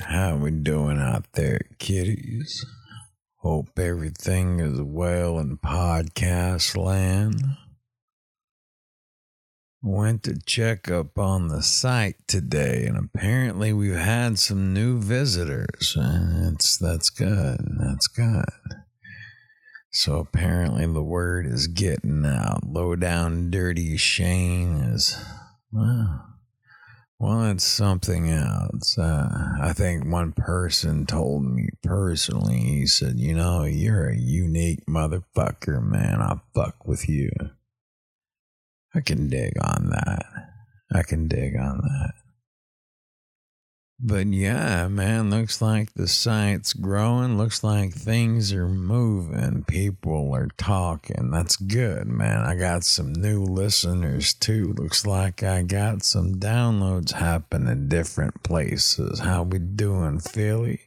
How we doing out there, kiddies? Hope everything is well in podcast land. Went to check up on the site today, and apparently we've had some new visitors. That's that's good. That's good. So apparently the word is getting out. Low down, dirty Shane is well. Well, it's something else. Uh, I think one person told me personally, he said, You know, you're a unique motherfucker, man. I fuck with you. I can dig on that. I can dig on that. But yeah, man, looks like the site's growing. Looks like things are moving. People are talking. That's good, man. I got some new listeners too. Looks like I got some downloads happening different places. How we doing, Philly?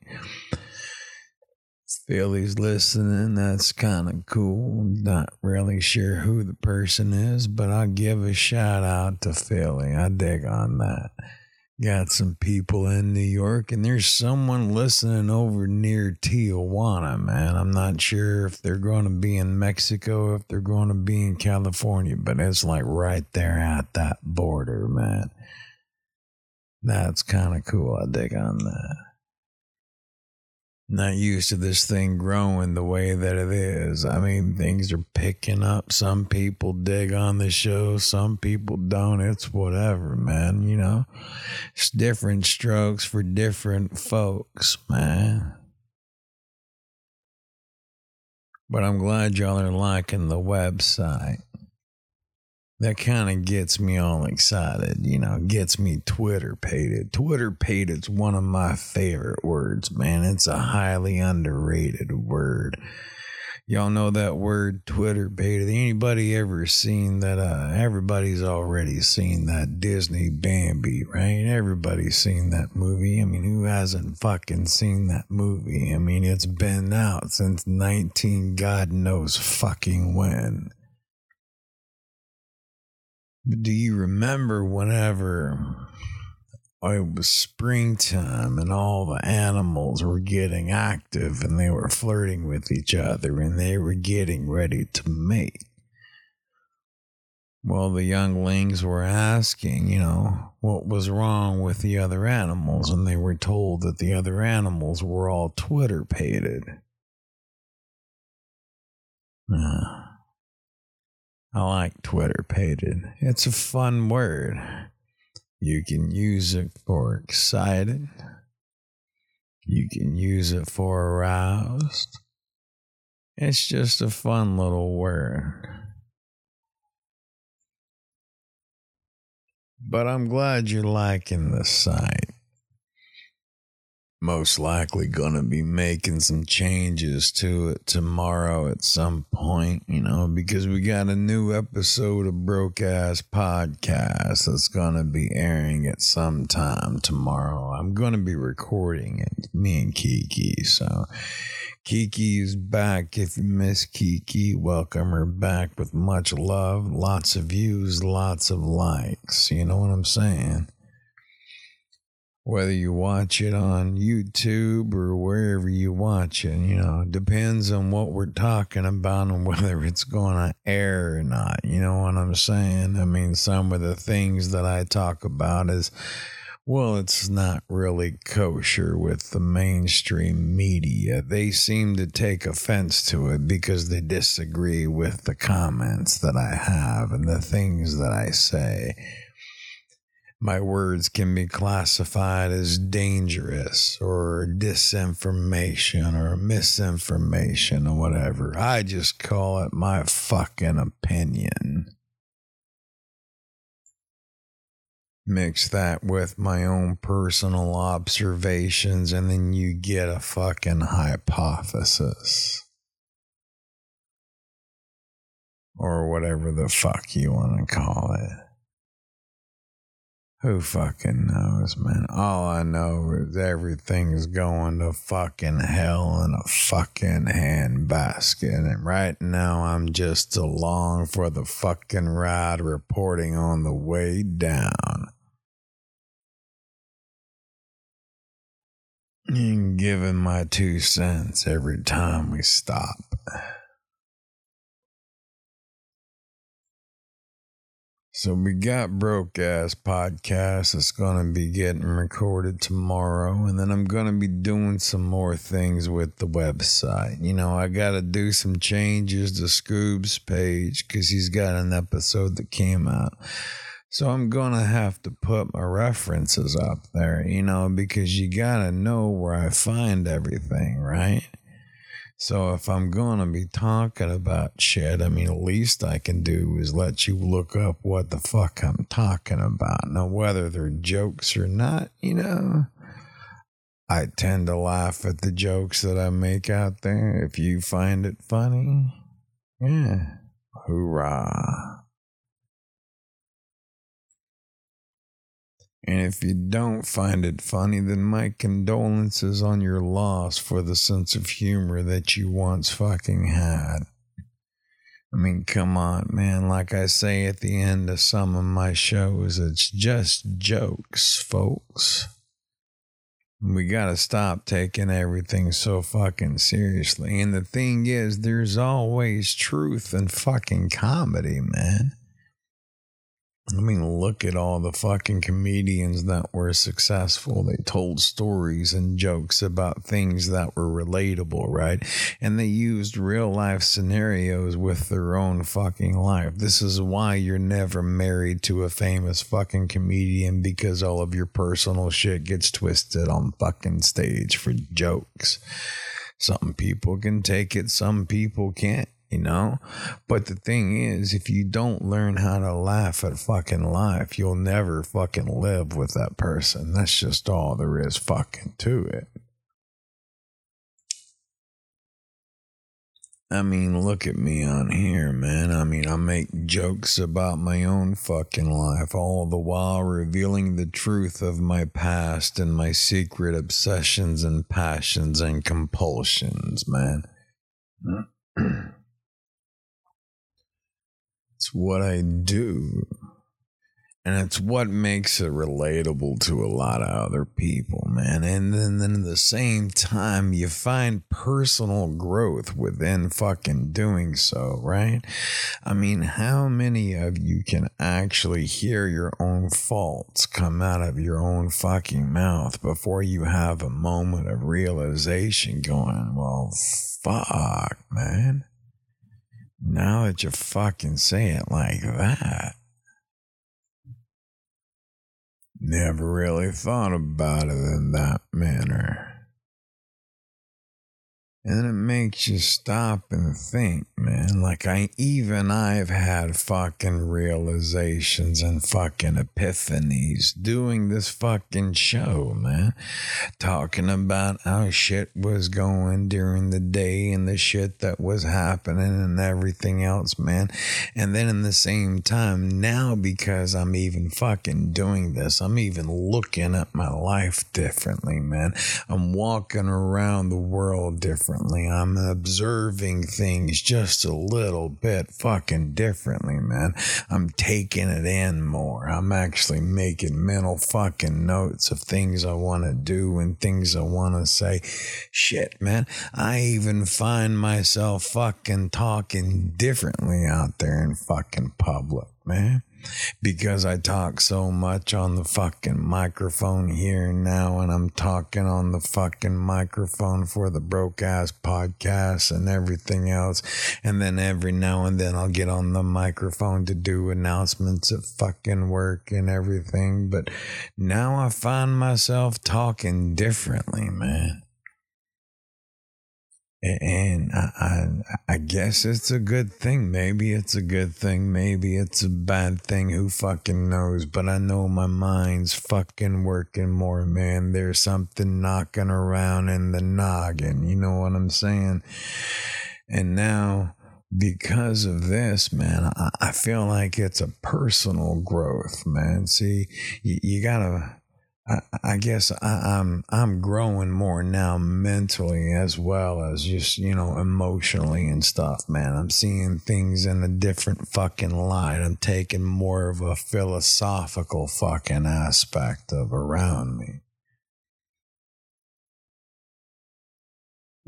Philly's listening. That's kind of cool. Not really sure who the person is, but I'll give a shout out to Philly. I dig on that got some people in New York, and there's someone listening over near Tijuana, man. I'm not sure if they're going to be in Mexico, if they're going to be in California, but it's like right there at that border, man. That's kind of cool. I dig on that not used to this thing growing the way that it is. I mean, things are picking up. Some people dig on the show, some people don't. It's whatever, man. You know, it's different strokes for different folks, man. But I'm glad y'all are liking the website that kind of gets me all excited, you know, gets me twitterpated. Twitter pated's one of my favorite words, man. It's a highly underrated word. Y'all know that word twitterpated. Anybody ever seen that? Uh, everybody's already seen that Disney Bambi, right? Everybody's seen that movie. I mean, who hasn't fucking seen that movie? I mean, it's been out since 19 God knows fucking when. Do you remember whenever it was springtime and all the animals were getting active and they were flirting with each other and they were getting ready to mate? Well, the younglings were asking, you know, what was wrong with the other animals, and they were told that the other animals were all twitterpated. Uh, I like twitterpated. It's a fun word. You can use it for excited. You can use it for aroused. It's just a fun little word. But I'm glad you're liking the site most likely to be making some changes to it tomorrow at some point, you know, because we got a new episode of Broke Ass Podcast that's to be airing at some time tomorrow. I'm to be recording it, me and Kiki. So Kiki is back. If you miss Kiki, welcome her back with much love, lots of views, lots of likes. You know what I'm saying? Whether you watch it on YouTube or wherever you watch it, you know, depends on what we're talking about and whether it's going to air or not. You know what I'm saying? I mean, some of the things that I talk about is, well, it's not really kosher with the mainstream media. They seem to take offense to it because they disagree with the comments that I have and the things that I say my words can be classified as dangerous or disinformation or misinformation or whatever. I just call it my fucking opinion. Mix that with my own personal observations, and then you get a fucking hypothesis. Or whatever the fuck you want to call it. Who fucking knows, man? All I know is everything's going to fucking hell in a fucking handbasket. And right now I'm just along for the fucking ride reporting on the way down. And giving my two cents every time we stop. So we got broke ass podcast It's gonna be getting recorded tomorrow, and then I'm gonna be doing some more things with the website. You know, I gotta do some changes to Scoob's page because he's got an episode that came out. So I'm gonna have to put my references up there, you know, because you gotta know where I find everything, right? So if I'm going to be talking about shit, I mean, the least I can do is let you look up what the fuck I'm talking about. Now, whether they're jokes or not, you know, I tend to laugh at the jokes that I make out there. If you find it funny, yeah, hoorah. And if you don't find it funny, then my condolences on your loss for the sense of humor that you once fucking had. I mean, come on, man. Like I say at the end of some of my shows, it's just jokes, folks. We gotta stop taking everything so fucking seriously. And the thing is, there's always truth in fucking comedy, man. I mean, look at all the fucking comedians that were successful. They told stories and jokes about things that were relatable, right? And they used real life scenarios with their own fucking life. This is why you're never married to a famous fucking comedian because all of your personal shit gets twisted on fucking stage for jokes. Some people can take it, some people can't you know? But the thing is, if you don't learn how to laugh at fucking life, you'll never fucking live with that person. That's just all there is fucking to it. I mean, look at me on here, man. I mean, I make jokes about my own fucking life, all the while revealing the truth of my past and my secret obsessions and passions and compulsions, man. It's what I do. And it's what makes it relatable to a lot of other people, man. And then, then at the same time, you find personal growth within fucking doing so, right? I mean, how many of you can actually hear your own faults come out of your own fucking mouth before you have a moment of realization going, well, fuck, man? Now that you fucking say it like that, never really thought about it in that manner. And it makes you stop and think, man. Like I even I've had fucking realizations and fucking epiphanies doing this fucking show, man. Talking about how shit was going during the day and the shit that was happening and everything else, man. And then in the same time, now because I'm even fucking doing this, I'm even looking at my life differently, man. I'm walking around the world different differently. I'm observing things just a little bit fucking differently, man. I'm taking it in more. I'm actually making mental fucking notes of things I want to do and things I want to say. Shit, man. I even find myself fucking talking differently out there in fucking public, man because I talk so much on the fucking microphone here and now, and I'm talking on the fucking microphone for the broke ass podcast and everything else. And then every now and then I'll get on the microphone to do announcements at fucking work and everything. But now I find myself talking differently, man and I, I, I guess it's a good thing. Maybe it's a good thing. Maybe it's a bad thing. Who fucking knows? But I know my mind's fucking working more, man. There's something knocking around in the noggin. You know what I'm saying? And now because of this, man, I, I feel like it's a personal growth, man. See, you, you gotta I, guess I, I'm, I'm growing more now mentally as well as just you know emotionally and stuff, man. I'm seeing things in a different fucking light. I'm taking more of a philosophical fucking aspect of around me.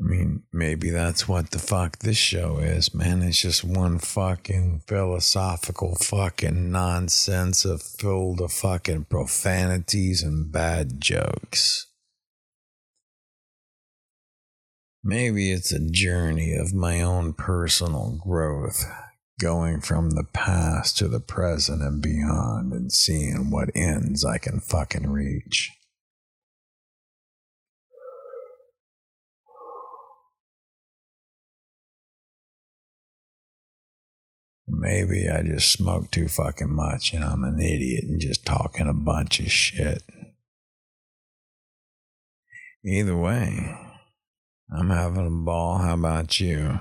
I mean, maybe that's what the fuck this show is, man. It's just one fucking philosophical fucking nonsense of filled of fucking profanities and bad jokes. Maybe it's a journey of my own personal growth, going from the past to the present and beyond and seeing what ends I can fucking reach. Maybe I just smoke too fucking much and I'm an idiot and just talking a bunch of shit. Either way, I'm having a ball. How about you?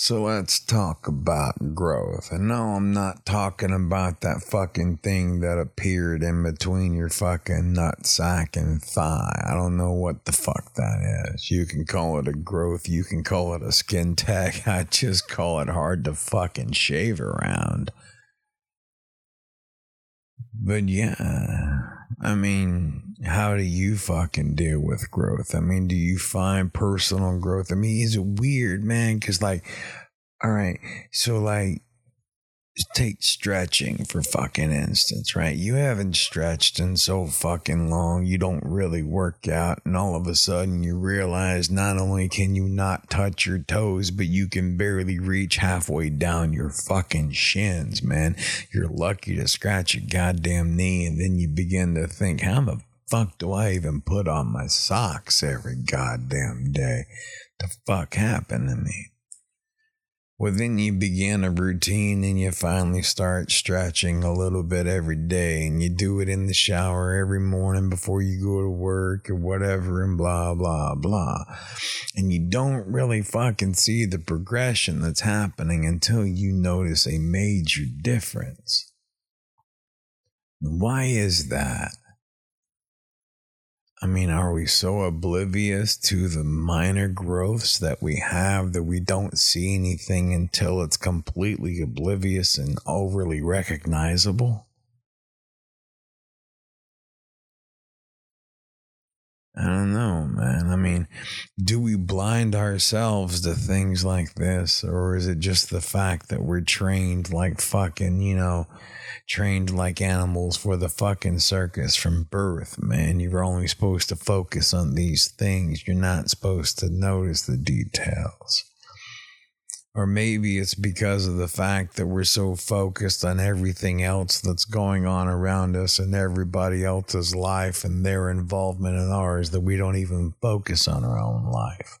So let's talk about growth. And no, I'm not talking about that fucking thing that appeared in between your fucking nutsack and thigh. I don't know what the fuck that is. You can call it a growth, you can call it a skin tag. I just call it hard to fucking shave around. But yeah, I mean, how do you fucking deal with growth? I mean, do you find personal growth? I mean, is it weird, man? Because, like, all right, so, like, take stretching for fucking instance, right? You haven't stretched in so fucking long, you don't really work out, and all of a sudden you realize not only can you not touch your toes, but you can barely reach halfway down your fucking shins, man. You're lucky to scratch your goddamn knee, and then you begin to think, how the fuck do I even put on my socks every goddamn day? The fuck happened to me? Well, then you begin a routine and you finally start stretching a little bit every day and you do it in the shower every morning before you go to work or whatever and blah, blah, blah. And you don't really fucking see the progression that's happening until you notice a major difference. Why is that? I mean, are we so oblivious to the minor growths that we have that we don't see anything until it's completely oblivious and overly recognizable? I don't know, man. I mean, do we blind ourselves to things like this, or is it just the fact that we're trained like fucking, you know, trained like animals for the fucking circus from birth, man? You're only supposed to focus on these things, you're not supposed to notice the details. Or maybe it's because of the fact that we're so focused on everything else that's going on around us and everybody else's life and their involvement in ours that we don't even focus on our own life.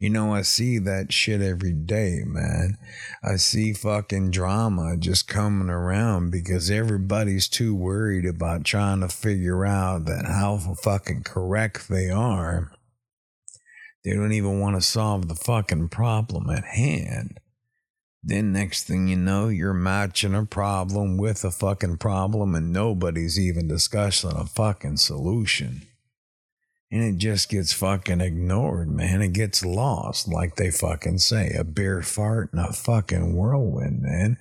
You know, I see that shit every day, man. I see fucking drama just coming around because everybody's too worried about trying to figure out that how fucking correct they are they don't even want to solve the fucking problem at hand. Then next thing you know, you're matching a problem with a fucking problem and nobody's even discussing a fucking solution. And it just gets fucking ignored, man. It gets lost, like they fucking say. A bear fart in a fucking whirlwind, man.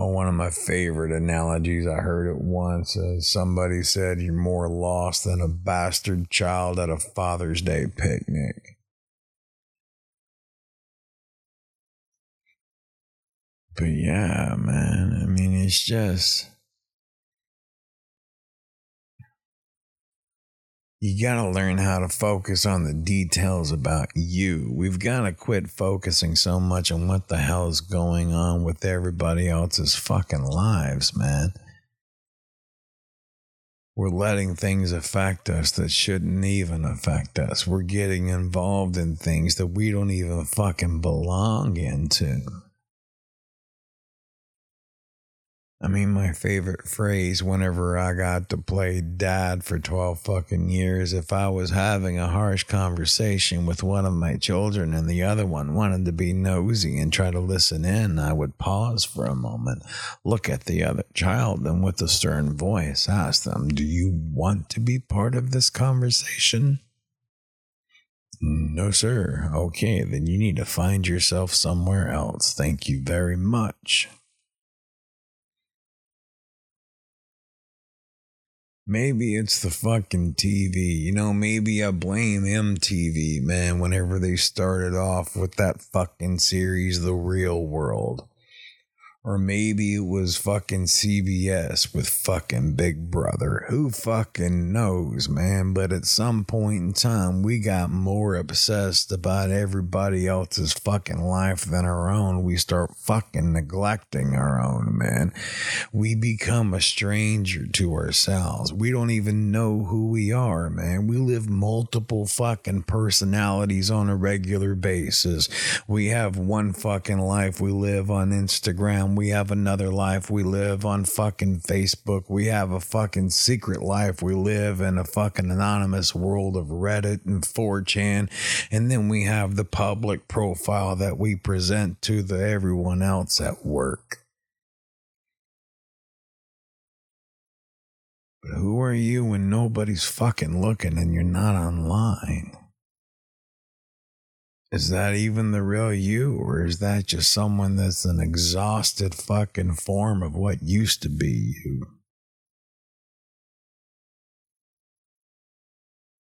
Oh, one of my favorite analogies I heard it once. Uh, somebody said, You're more lost than a bastard child at a Father's Day picnic. But yeah, man, I mean, it's just. You got to learn how to focus on the details about you. We've got to quit focusing so much on what the hell is going on with everybody else's fucking lives, man. We're letting things affect us that shouldn't even affect us. We're getting involved in things that we don't even fucking belong into. I mean, my favorite phrase whenever I got to play dad for 12 fucking years, if I was having a harsh conversation with one of my children and the other one wanted to be nosy and try to listen in, I would pause for a moment, look at the other child, and with a stern voice ask them, Do you want to be part of this conversation? No, sir. Okay, then you need to find yourself somewhere else. Thank you very much. Maybe it's the fucking TV. You know, maybe I blame MTV, man, whenever they started off with that fucking series, The Real World. Or maybe it was fucking CBS with fucking Big Brother. Who fucking knows, man? But at some point in time, we got more obsessed about everybody else's fucking life than our own. We start fucking neglecting our own, man. We become a stranger to ourselves. We don't even know who we are, man. We live multiple fucking personalities on a regular basis. We have one fucking life we live on Instagram we have another life we live on fucking Facebook. We have a fucking secret life we live in a fucking anonymous world of Reddit and 4chan. And then we have the public profile that we present to the everyone else at work. But who are you when nobody's fucking looking and you're not online? Is that even the real you, or is that just someone that's an exhausted fucking form of what used to be you?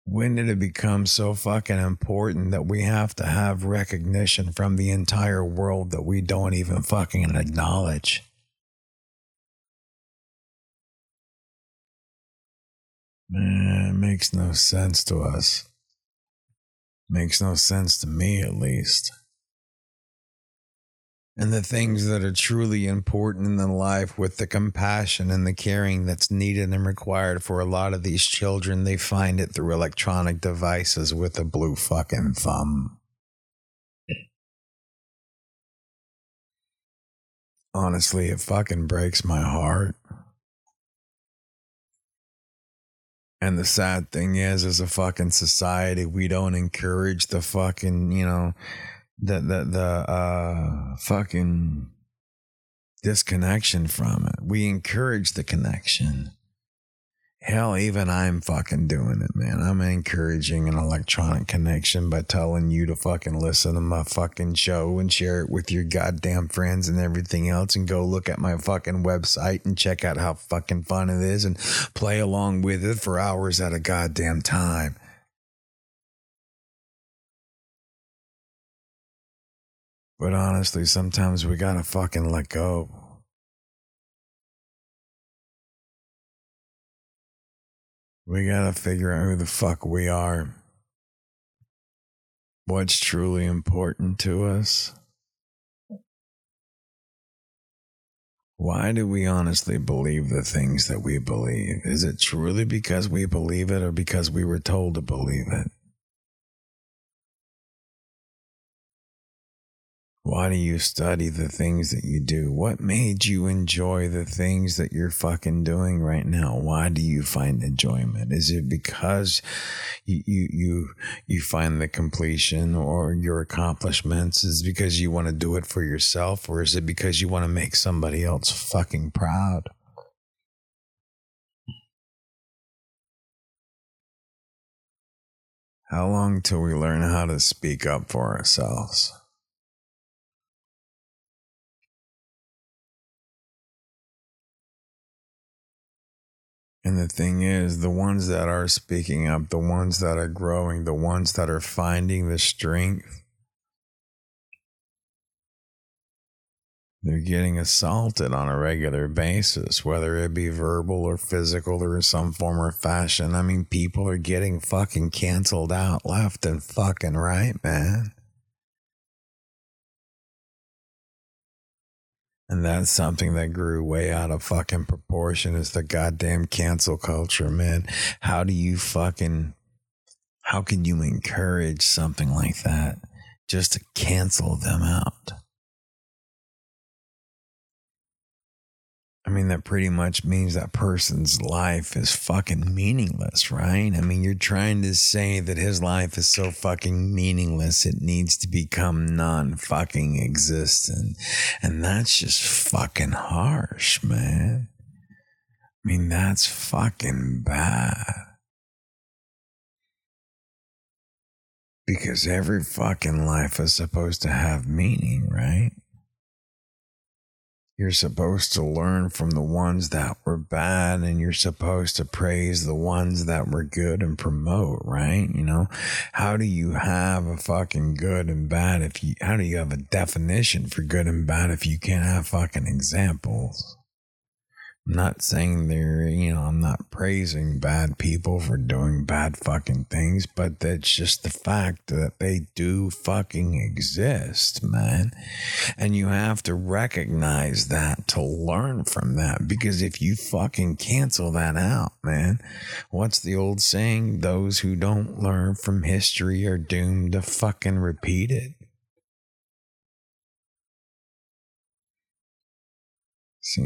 When did it become so fucking important that we have to have recognition from the entire world that we don't even fucking acknowledge? Man, it makes no sense to us. Makes no sense to me, at least. And the things that are truly important in the life with the compassion and the caring that's needed and required for a lot of these children, they find it through electronic devices with a blue fucking thumb. Honestly, it fucking breaks my heart. And the sad thing is, as a fucking society, we don't encourage the fucking, you know, the the the uh fucking disconnection from it. We encourage the connection. Hell, even I'm fucking doing it, man. I'm encouraging an electronic connection by telling you to fucking listen to my fucking show and share it with your goddamn friends and everything else and go look at my fucking website and check out how fucking fun it is and play along with it for hours at a goddamn time. But honestly, sometimes we gotta fucking let go. We gotta figure out who the fuck we are. What's truly important to us. Why do we honestly believe the things that we believe? Is it truly because we believe it or because we were told to believe it? Why do you study the things that you do? What made you enjoy the things that you're fucking doing right now? Why do you find enjoyment? Is it because you you you, you find the completion or your accomplishments? Is because you want to do it for yourself or is it because you want to make somebody else fucking proud? How long till we learn how to speak up for ourselves? And the thing is, the ones that are speaking up, the ones that are growing, the ones that are finding the strength, they're getting assaulted on a regular basis, whether it be verbal or physical or some form or fashion. I mean, people are getting fucking canceled out left and fucking right, man. And that's something that grew way out of fucking proportion is the goddamn cancel culture, man. How do you fucking, how can you encourage something like that just to cancel them out? I mean, that pretty much means that person's life is fucking meaningless, right? I mean, you're trying to say that his life is so fucking meaningless, it needs to become non fucking existent. And that's just fucking harsh, man. I mean, that's fucking bad. Because every fucking life is supposed to have meaning, right? You're supposed to learn from the ones that were bad and you're supposed to praise the ones that were good and promote, right? You know, how do you have a fucking good and bad if you, how do you have a definition for good and bad if you can't have fucking examples? I'm not saying they're, you know, I'm not praising bad people for doing bad fucking things, but that's just the fact that they do fucking exist, man. And you have to recognize that to learn from that because if you fucking cancel that out, man, what's the old saying? Those who don't learn from history are doomed to fucking repeat it. See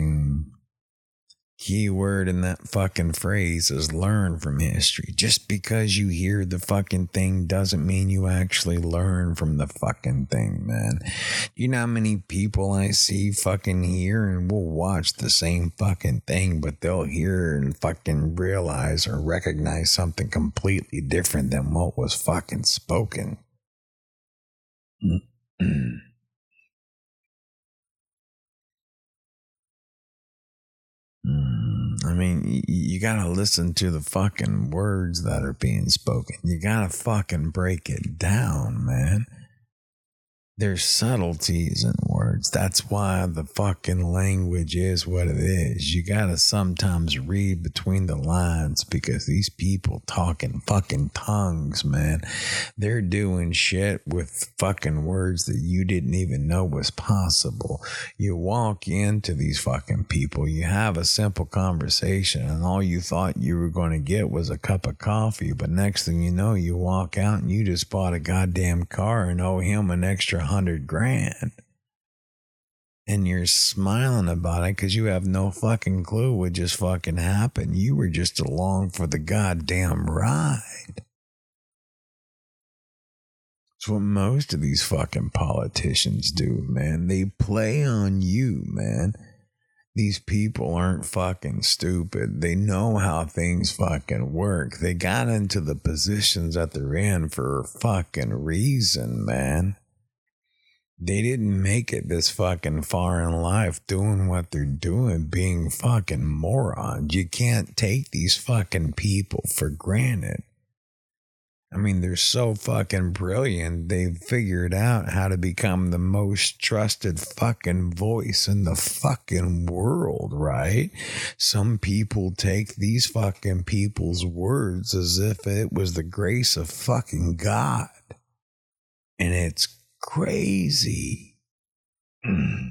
key word in that fucking phrase is learn from history. Just because you hear the fucking thing doesn't mean you actually learn from the fucking thing, man. You know how many people I see fucking hear and will watch the same fucking thing, but they'll hear and fucking realize or recognize something completely different than what was fucking spoken. Mm, I mean, you gotta listen to the fucking words that are being spoken. You gotta fucking break it down, man. There's subtleties in words. That's why the fucking language is what it is. You gotta sometimes read between the lines because these people talking fucking tongues, man. They're doing shit with fucking words that you didn't even know was possible. You walk into these fucking people, you have a simple conversation, and all you thought you were to get was a cup of coffee. But next thing you know, you walk out and you just bought a goddamn car and owe him an extra hundred grand. And you're smiling about it because you have no fucking clue what just fucking happened. You were just along for the goddamn ride. It's what most of these fucking politicians do, man. They play on you, man. These people aren't fucking stupid. They know how things fucking work. They got into the positions that they're in for a fucking reason, man they didn't make it this fucking far in life doing what they're doing, being fucking morons. You can't take these fucking people for granted. I mean, they're so fucking brilliant. They've figured out how to become the most trusted fucking voice in the fucking world, right? Some people take these fucking people's words as if it was the grace of fucking God. And it's crazy. Hmm.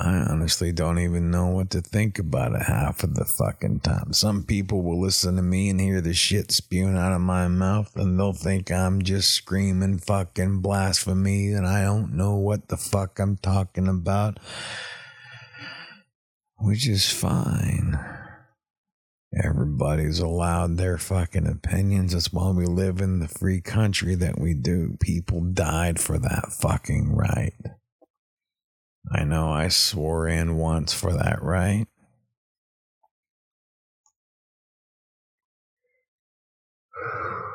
I honestly don't even know what to think about it half of the fucking time. Some people will listen to me and hear the shit spewing out of my mouth and they'll think I'm just screaming fucking blasphemy and I don't know what the fuck I'm talking about, which is fine. Everybody's allowed their fucking opinions. That's why we live in the free country that we do. People died for that fucking right. I know I swore in once for that right.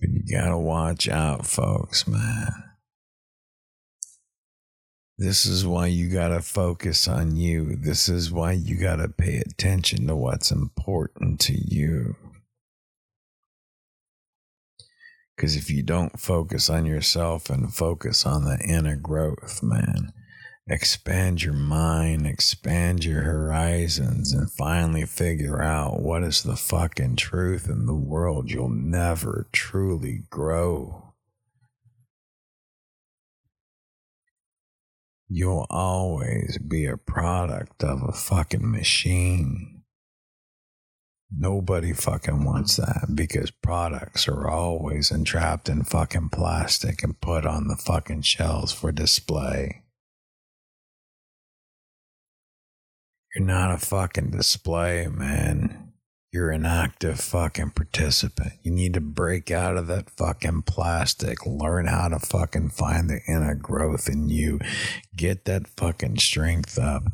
But you gotta watch out, folks, man. This is why you got to focus on you. This is why you got to pay attention to what's important to you. Because if you don't focus on yourself and focus on the inner growth, man, expand your mind, expand your horizons, and finally figure out what is the fucking truth in the world, you'll never truly grow. You'll always be a product of a fucking machine. Nobody fucking wants that because products are always entrapped in fucking plastic and put on the fucking shelves for display. You're not a fucking display, man. You're an active fucking participant. You need to break out of that fucking plastic. Learn how to fucking find the inner growth in you. Get that fucking strength up.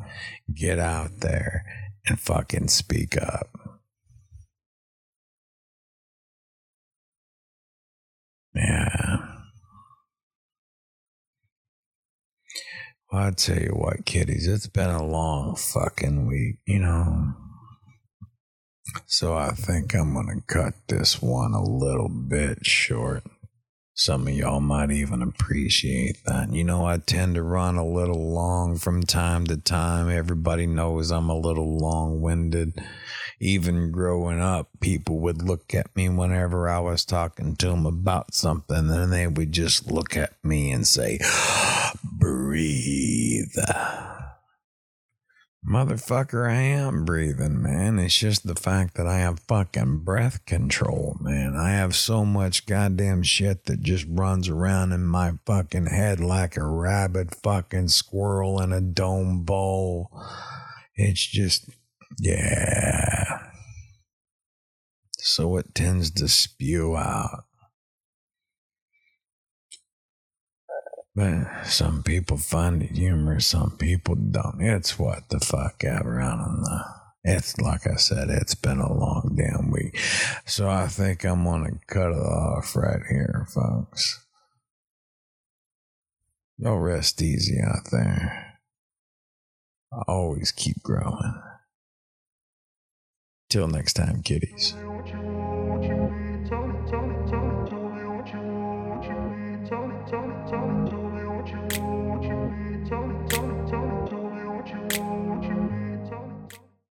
Get out there and fucking speak up. Yeah. Well, I tell you what, kiddies, it's been a long fucking week, you know. So I think I'm going to cut this one a little bit short. Some of y'all might even appreciate that. You know, I tend to run a little long from time to time. Everybody knows I'm a little long winded even growing up, people would look at me whenever I was talking to them about something, and they would just look at me and say, breathe. Motherfucker, I am breathing, man. It's just the fact that I have fucking breath control, man. I have so much goddamn shit that just runs around in my fucking head like a rabid fucking squirrel in a dome bowl. It's just yeah. So it tends to spew out. But some people find it humorous, some people don't. It's what the fuck ever. around on the. It's like I said, it's been a long damn week. So I think I'm going to cut it off right here, folks. Y'all rest easy out there. I always keep growing. Till next time, kiddies.